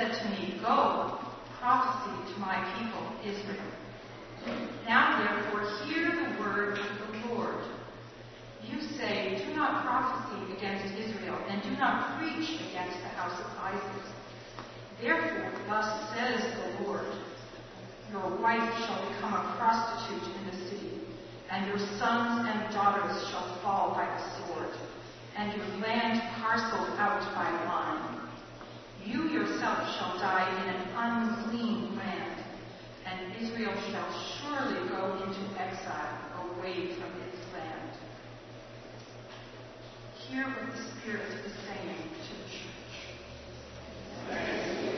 said to me, Go, prophesy to my people, Israel. Now therefore hear the word of the Lord. You say, Do not prophesy against Israel, and do not preach against the house of Isaac. Therefore, thus says the Lord, Your wife shall become a prostitute in the city, and your sons and daughters shall fall by the sword, and your land parceled out by lot. You yourself shall die in an unclean land, and Israel shall surely go into exile away from its land. Hear what the Spirit is saying to the church.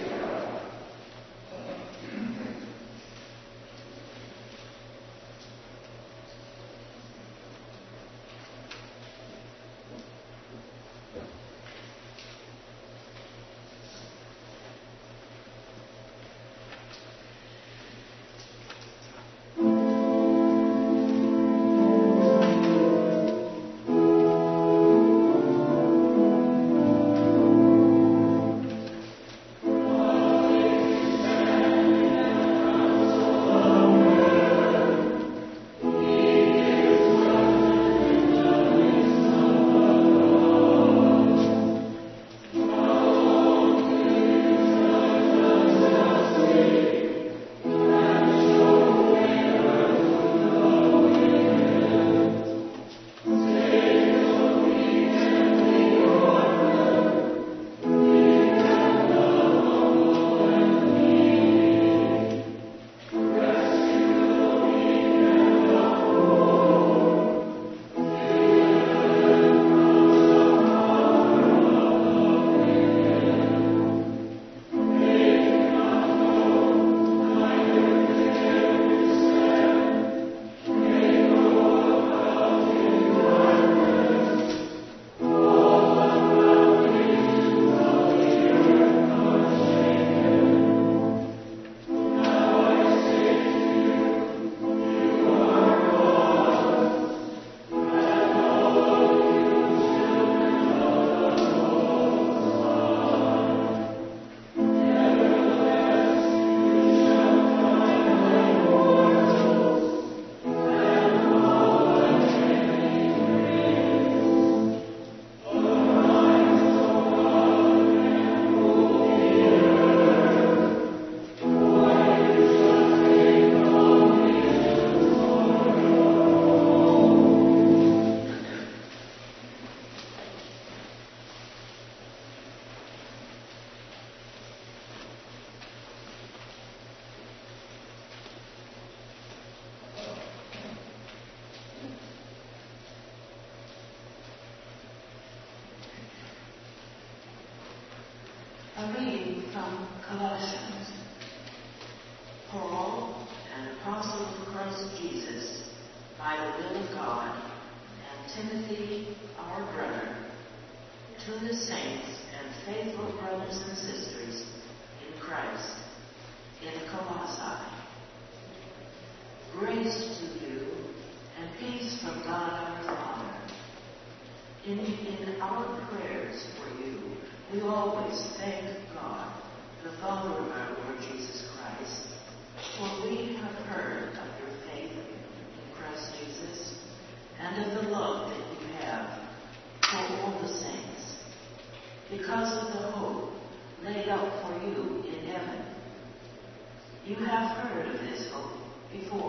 Before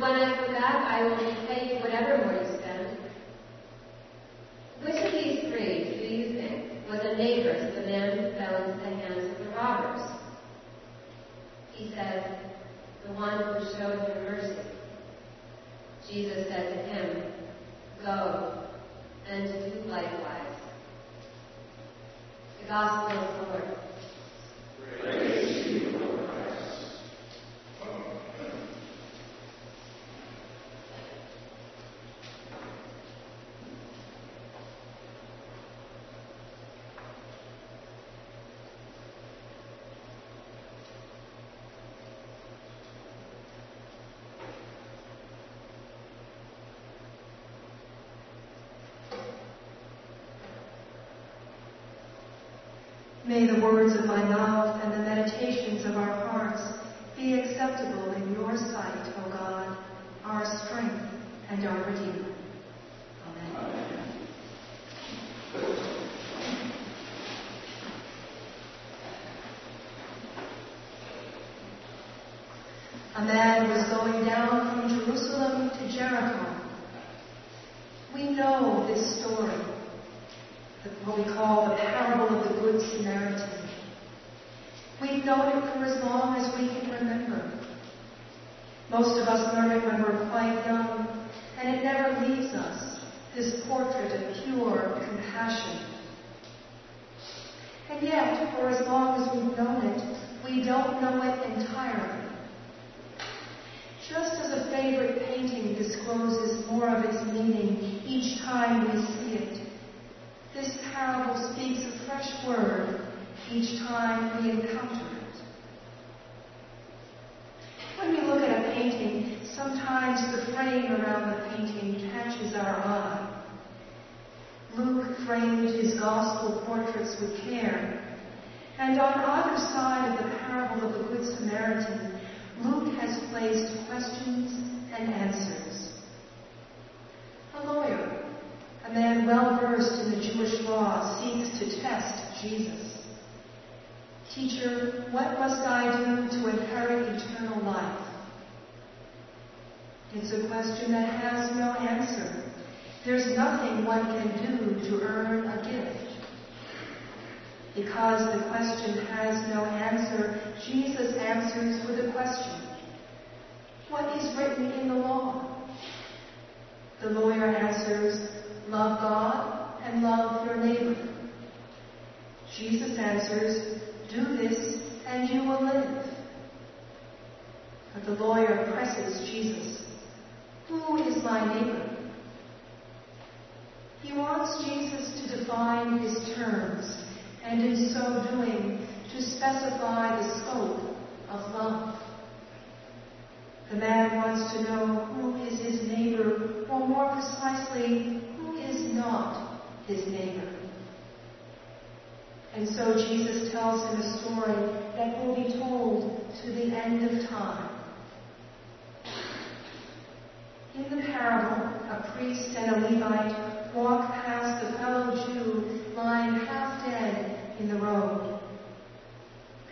when I go back I will you whatever more you spend. Which of these three do you think was a neighbor to the man who fell into the hands of the robbers? He said, The one who showed him mercy. Jesus said to him, Go and do likewise. The Gospel of the Lord. Praise you, Lord Christ. May the words of my mouth and the meditations of our hearts be acceptable in your sight, O God, our strength and our Redeemer. Amen. A man was going down from Jerusalem to Jericho. We know this story what we call the parable of the Good Samaritan. We've known it for as long as we can remember. Most of us learn it when we're quite young, and it never leaves us, this portrait of pure compassion. And yet, for as long as we've known it, we don't know it entirely. Just as a favorite painting discloses more of its meaning each time we see it, this parable speaks a fresh word each time we encounter it. When we look at a painting, sometimes the frame around the painting catches our eye. Luke framed his gospel portraits with care, and on either side of the parable of the Good Samaritan, Luke has placed questions and answers. A lawyer a man well versed in the Jewish law seeks to test Jesus. Teacher, what must I do to inherit eternal life? It's a question that has no answer. There's nothing one can do to earn a gift. Because the question has no answer, Jesus answers with a question. What is written in the law? The lawyer answers, Love God and love your neighbor. Jesus answers, Do this and you will live. But the lawyer presses Jesus, Who is my neighbor? He wants Jesus to define his terms and in so doing to specify the scope of love. The man wants to know who is his neighbor, or more precisely, who is not his neighbor. And so Jesus tells him a story that will be told to the end of time. In the parable, a priest and a Levite walk past a fellow Jew lying half dead in the road.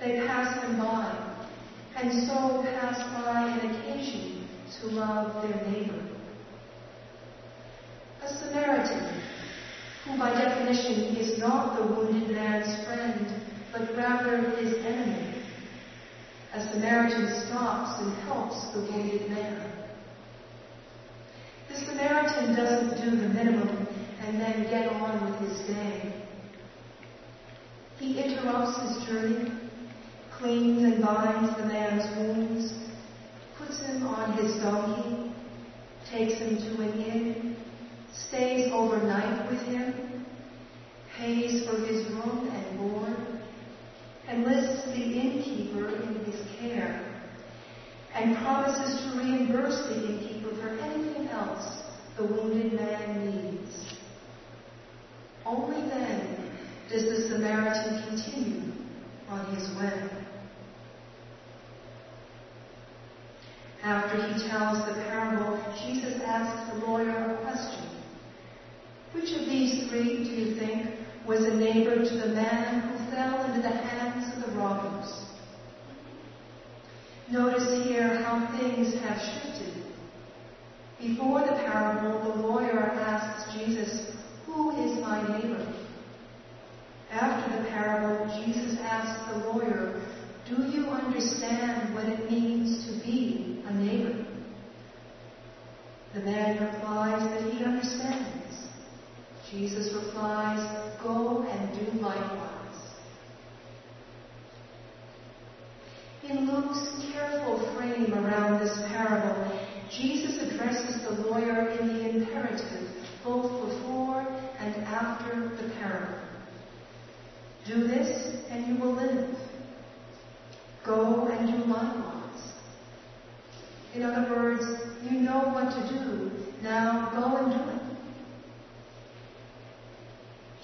They pass him by, and so pass to love their neighbor. A Samaritan, who by definition is not the wounded man's friend, but rather his enemy. A Samaritan stops and helps the wounded man. The Samaritan doesn't do the minimum and then get on with his day. He interrupts his journey, cleans and binds the man's wounds, puts him on his donkey, takes him to an inn, stays overnight with him, pays for his room and board, enlists the innkeeper in his care, and promises to reimburse the innkeeper for anything else the wounded man needs. Only then does the Samaritan continue on his way. After he tells the parable, Jesus asks the lawyer a question. Which of these three, do you think, was a neighbor to the man who fell into the hands of the robbers? Notice here how things have shifted. Before the parable, the lawyer asks Jesus, Who is my neighbor? After the parable, Jesus asks the lawyer, Do you understand what it means to be a neighbor? The man replies that he understands. Jesus replies, Go and do likewise. In Luke's careful frame around this parable, Jesus addresses the lawyer in the imperative, both before and after the parable. Do this and you will live. Go and do likewise. In other words, what to do. Now go and do it.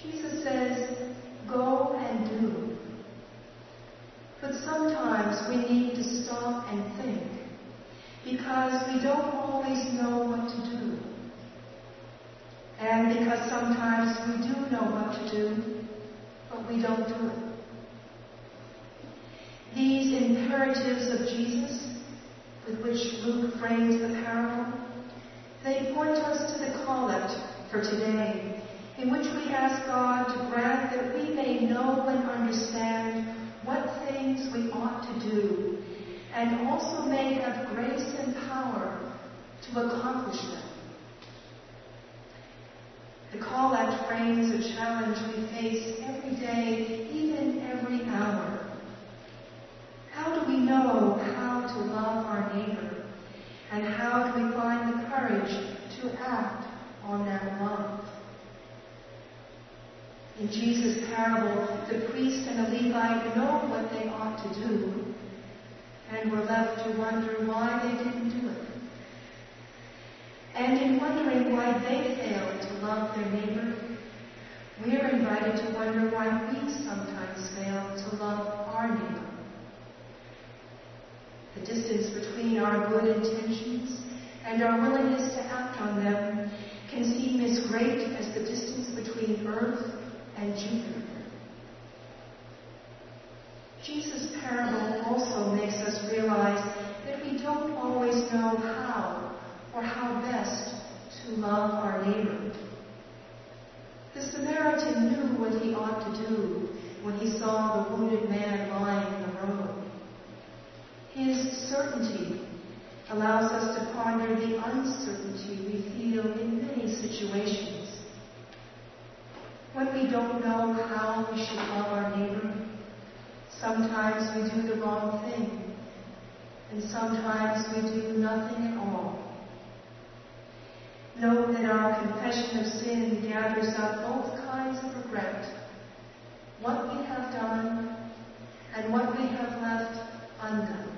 Jesus says, go and do. But sometimes we need to stop and think because we don't always know what to do. And because sometimes we do know what to do, but we don't do it. These imperatives of Jesus, with which Luke frames the parable, point us to the collect for today, in which we ask God to grant that we may know and understand what things we ought to do, and also may have grace and power to accomplish them. The collect frames a challenge we face every day, even every hour. How do we know how to love our neighbor? And how do we find the courage to act on that love? In Jesus' parable, the priest and the Levite know what they ought to do, and were left to wonder why they didn't do it. And in wondering why they failed to love their neighbor, we are invited to wonder why we sometimes fail to love our neighbor. The distance between our good intentions and our willingness to act on them can seem as great as the distance between Earth and Jupiter. Jesus' parable also makes us realize that we don't always know how or how best to love our neighbor. The Samaritan knew what he ought to do when he saw the wounded man lying in the road. His certainty allows us to ponder the uncertainty we feel in many situations. When we don't know how we should love our neighbor, sometimes we do the wrong thing, and sometimes we do nothing at all. Note that our confession of sin gathers up both kinds of regret what we have done and what we have left undone.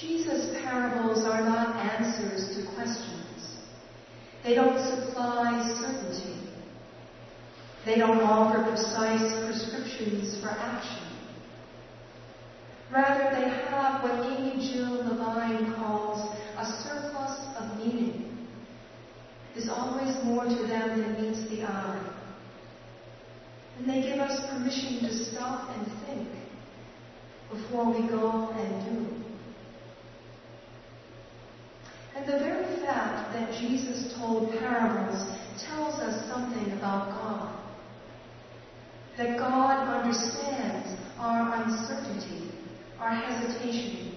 Jesus' parables are not answers to questions. They don't supply certainty. They don't offer precise prescriptions for action. Rather, they have what Amy Jill Levine calls a surplus of meaning. There's always more to them than meets the eye. And they give us permission to stop and think before we go and do. And the very fact that Jesus told parables tells us something about God. That God understands our uncertainty, our hesitation,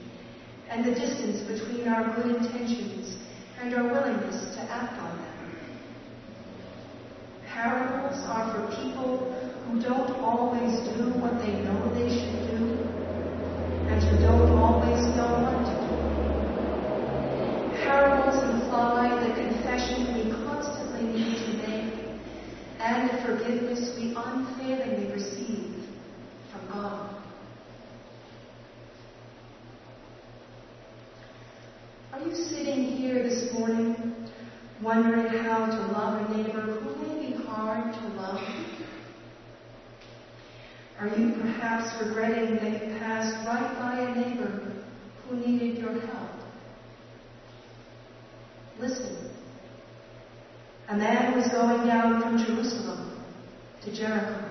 and the distance between our good intentions and our willingness to act on them. Parables are for people who don't always do what they know they should do, and who don't always know what to do parables imply the confession we constantly need to make and the forgiveness we unfailingly receive from God. Are you sitting here this morning wondering how to love a neighbor who may be hard to love? Are you perhaps regretting that you passed right by a neighbor who needed your help? Listen. A man was going down from Jerusalem to Jericho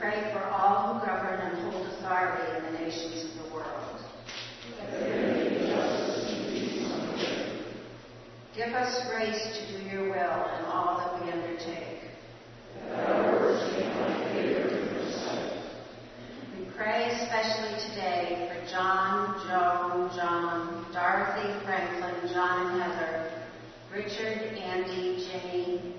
pray for all who govern and hold authority in the nations of the world. Give us grace to do your will in all that we undertake. We pray especially today for John, Joan, John, Dorothy, Franklin, John and Heather, Richard, Andy, Jane,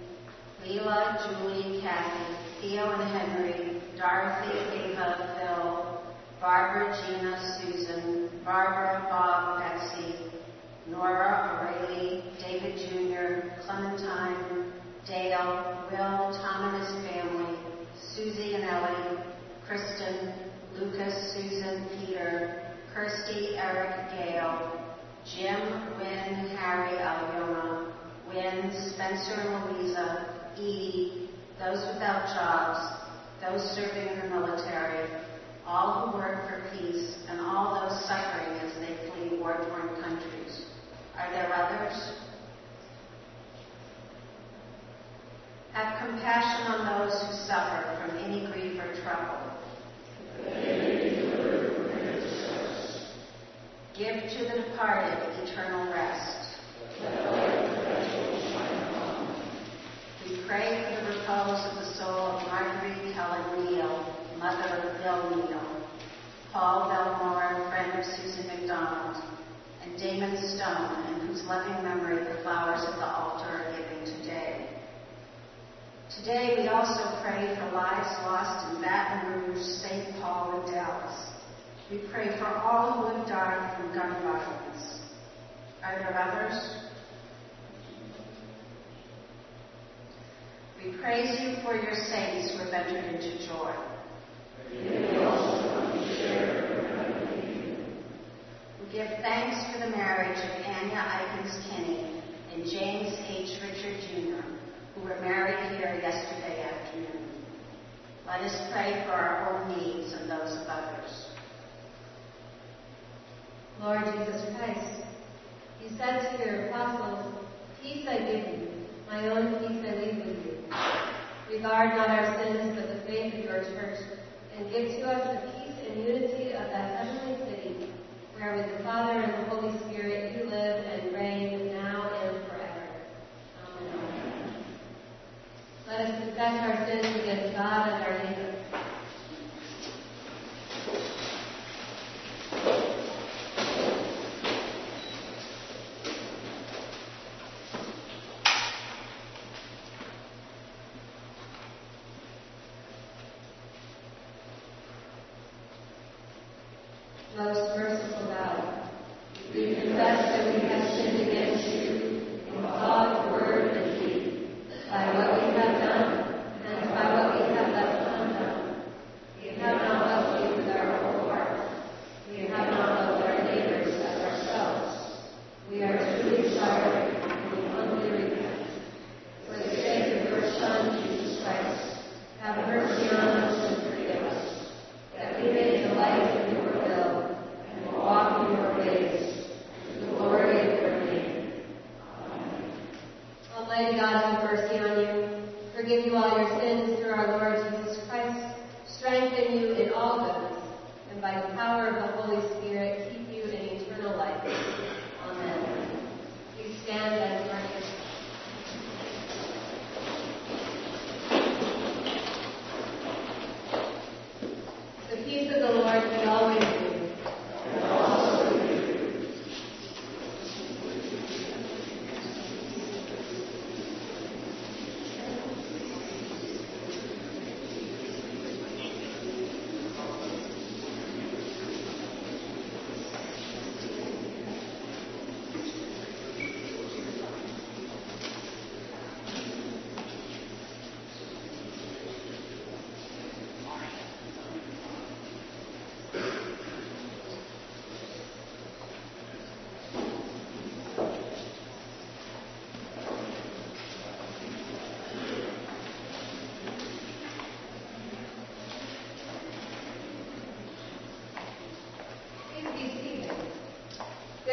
Leila, Julie, Kathy, Theo and Henry, Dorothy, Ava, Phil, Barbara, Gina, Susan, Barbara, Bob, Betsy, Nora, Aurelie, David Jr., Clementine, Dale, Will, Tom and his family, Susie and Ellie, Kristen, Lucas, Susan, Peter, Kirsty, Eric, Gail, Jim, Wynn, Harry, Aliona, Wynn, Spencer and Louisa, Edie, those without jobs, those serving in the military, all who work for peace, and all those suffering as they flee war-torn countries. Are there others? Have compassion on those who suffer from any grief or trouble. Give to the departed eternal rest. We pray for the repose of the soul of Neal, Neal, Paul Belmore, friend of Susan McDonald, and Damon Stone, in whose loving memory the flowers at the altar are giving today. Today we also pray for lives lost in Baton Rouge, St. Paul, and Dallas. We pray for all who have died from gun violence. Are there others? We praise you for your saints who have entered into joy. Give thanks for the marriage of Anya Eikens Kinney and James H. Richard Jr., who were married here yesterday afternoon. Let us pray for our own needs and those of others. Lord Jesus Christ, you said to your apostles, Peace I give you, my own peace I leave with you. Regard not our sins, but the faith of your church, and give to us the peace and unity of that heavenly city, with the Father and the Holy Spirit you live and reign now and forever. Amen. Let us confess our sins against God and our.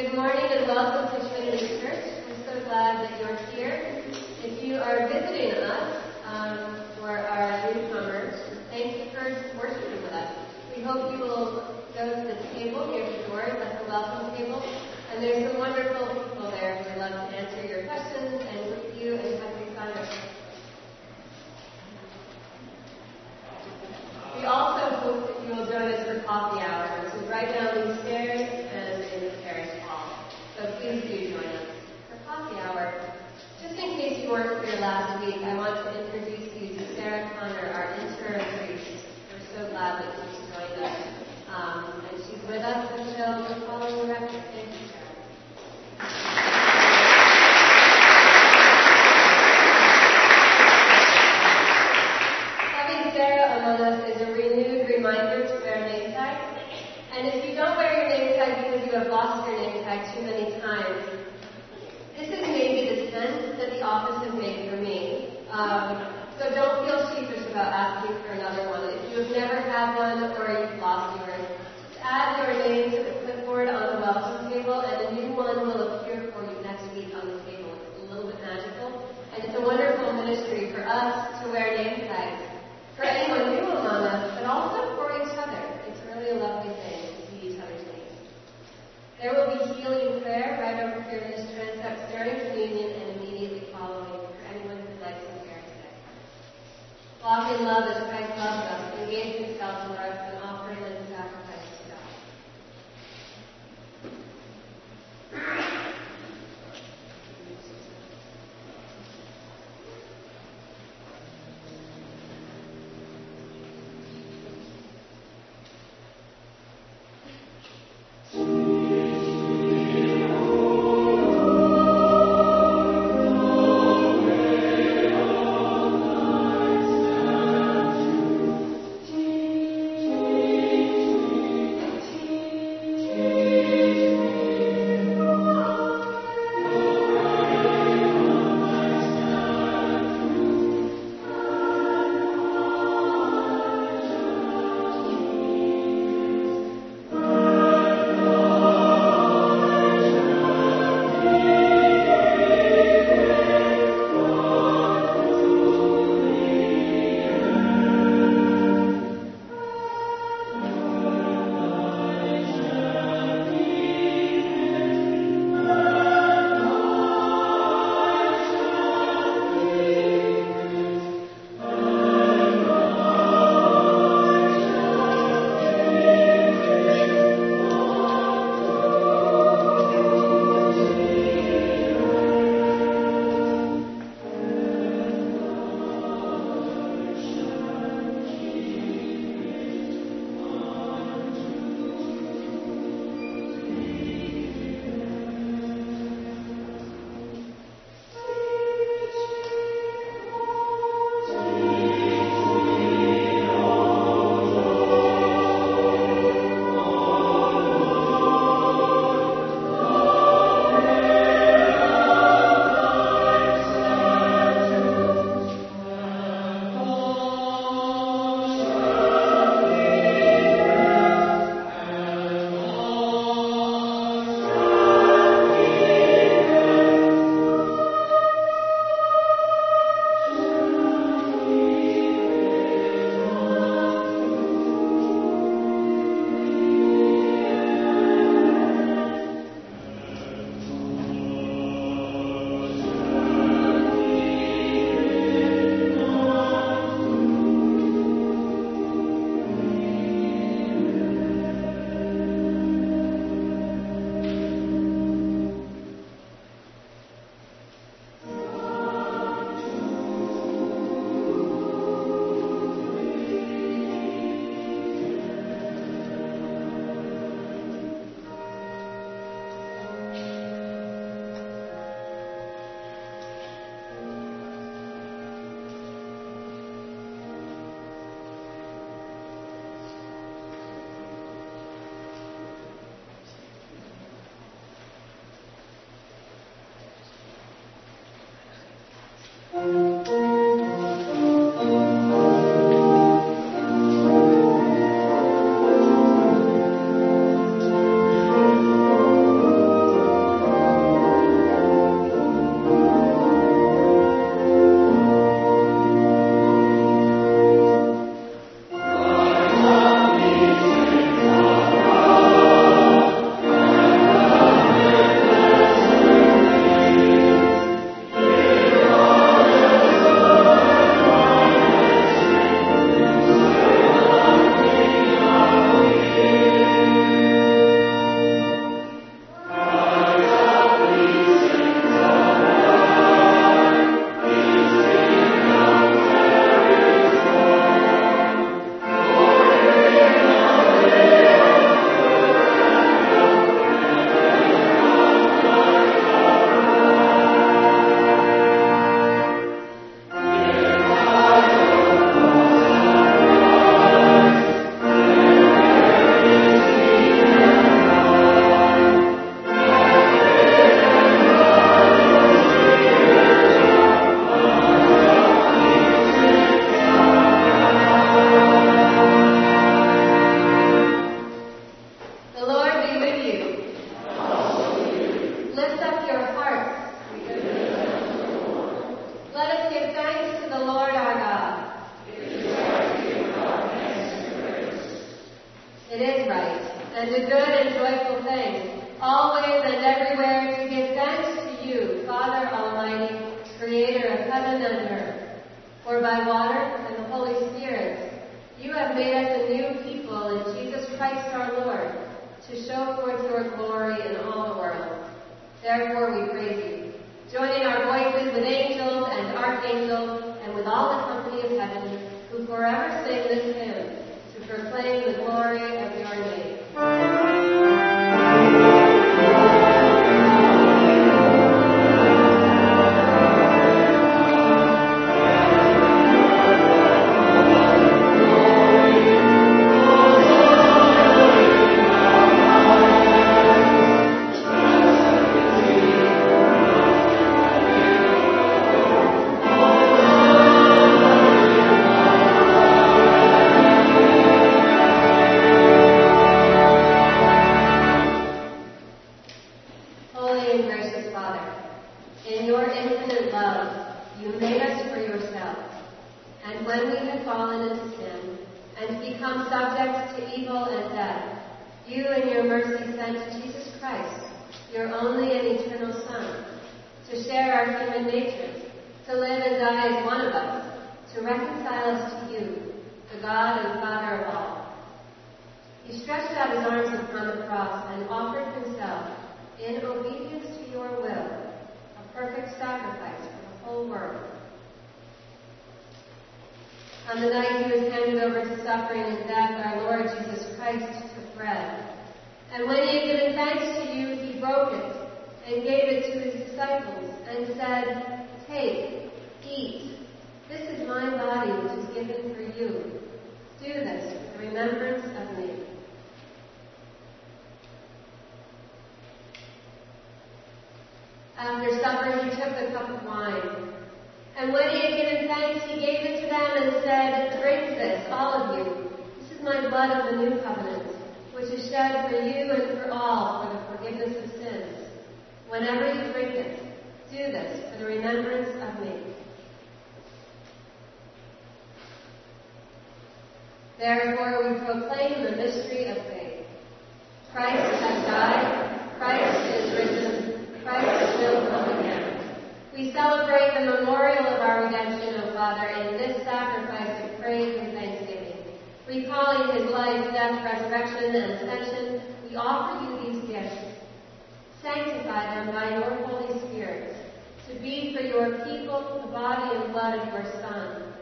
Good morning and welcome to Trinity Church. We're so glad that you're here. If you are visiting us, um, or are newcomers, thank you for worshiping with us. We hope you will go to the table near the doors, that's the welcome table, and there's some wonderful people there who would love to answer your questions and with you and have you sign up. We also hope that you will join us for coffee hour, which is right down these stairs and in the parish hall. So please do join us for coffee hour. Just in case you weren't here last week, I want to introduce you to Sarah. Sarah Connor, our interim priest. We're so glad that she's joined us. Um, and she's with us until the following record. Thank you, Sarah. Having Sarah among us is a renewed reminder to wear name tags. And if you don't wear your name tag because you have lost your name tag too many times, this is maybe the sense that the office has made for me. Um, so don't feel sheepish about asking for another one. If you have never had one or you've lost yours, just add your name to the clipboard on the welcome table and a new one will appear for you next week on the table. It's a little bit magical. And it's a wonderful ministry for us to wear name tags for anyone There will be healing prayer right over here in this transept during communion and immediately following for anyone who'd like to share today. Walk in love as Christ loved us, engage himself in Therefore we Whenever you drink it, do this for the remembrance of me. Therefore, we proclaim the mystery of faith. Christ has died. Christ is risen. Christ will come again. We celebrate the memorial of our redemption, O Father, in this sacrifice of praise and thanksgiving. Recalling his life, death, resurrection, and ascension, we offer you. Sanctify them by your Holy Spirit, to be for your people the body and blood of your Son,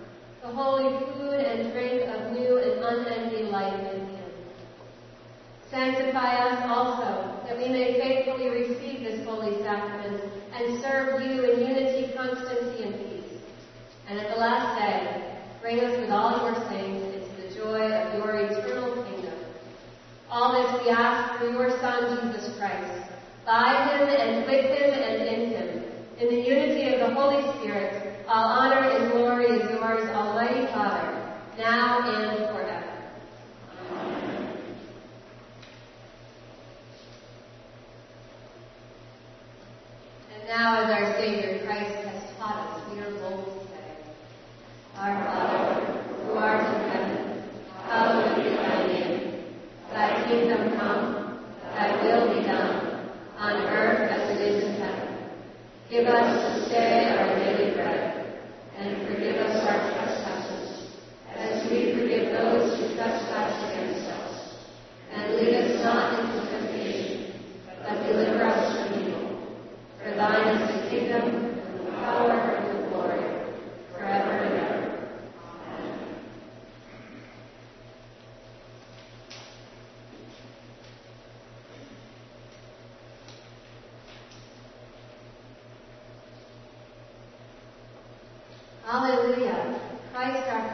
the holy food and drink of new and unending life in him. Sanctify us also, that we may faithfully receive this holy sacrament and serve you in unity, constancy, and peace. And at the last day, bring us with all your saints into the joy of your eternal kingdom. All this we ask through your Son, Jesus Christ, by him and with him and in him, in the unity of the Holy Spirit, all honor and glory is yours, Almighty Father, now and forever. And now, as our Savior Christ has taught us, we are bold to say, Our Father, who art in heaven, hallowed be thy name. Thy kingdom come, thy will be done, on earth as it is in heaven. Give us this day our daily bread, and forgive us our trespasses, as we forgive those who trespass against us. And lead us not into temptation, but deliver us from evil. For thine is the kingdom, and the power, and the glory, forever and ever. Amen. Alleluia. Christ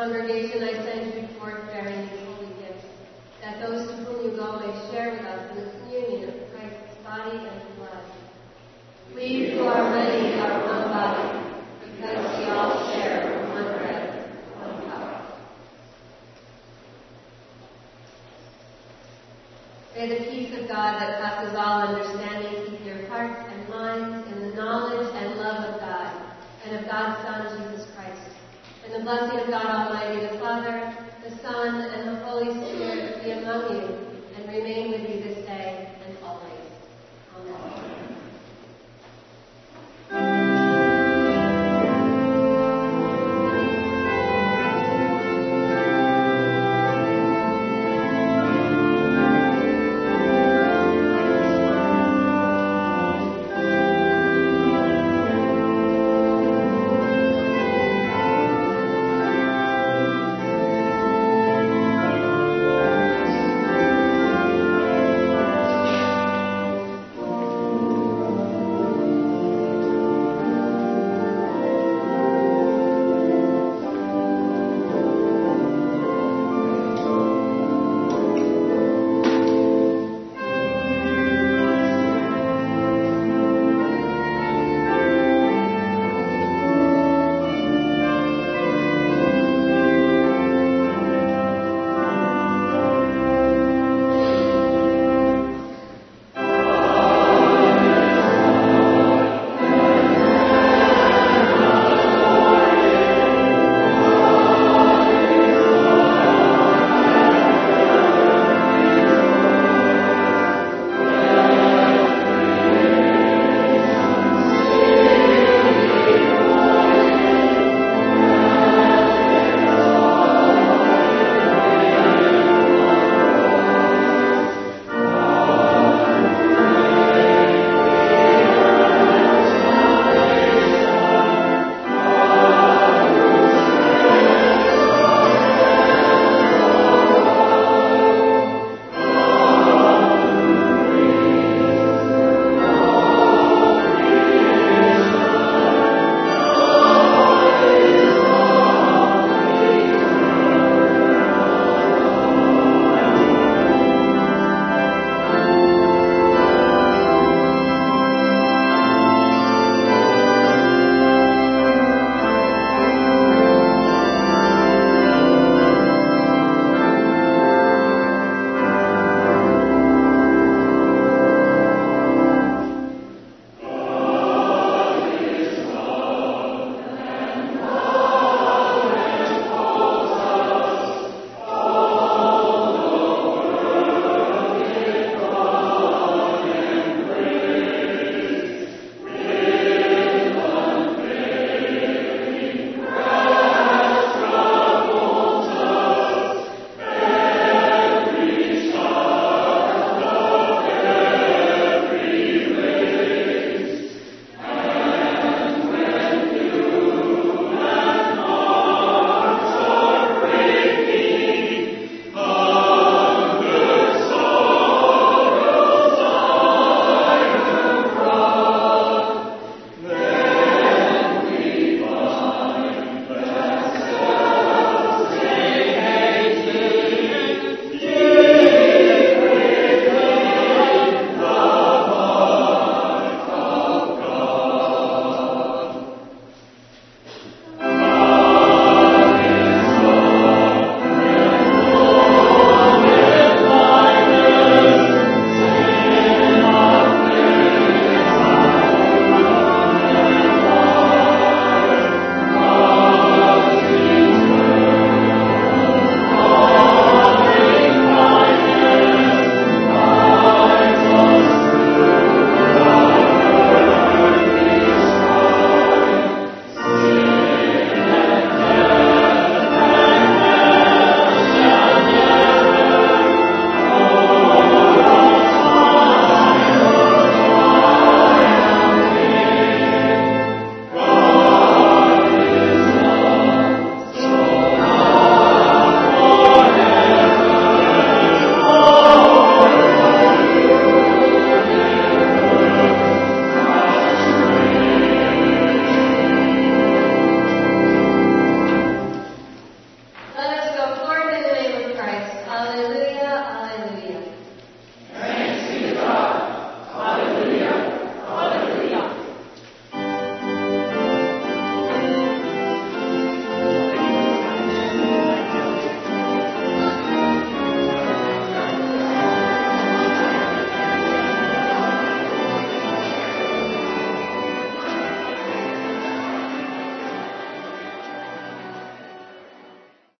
congregation,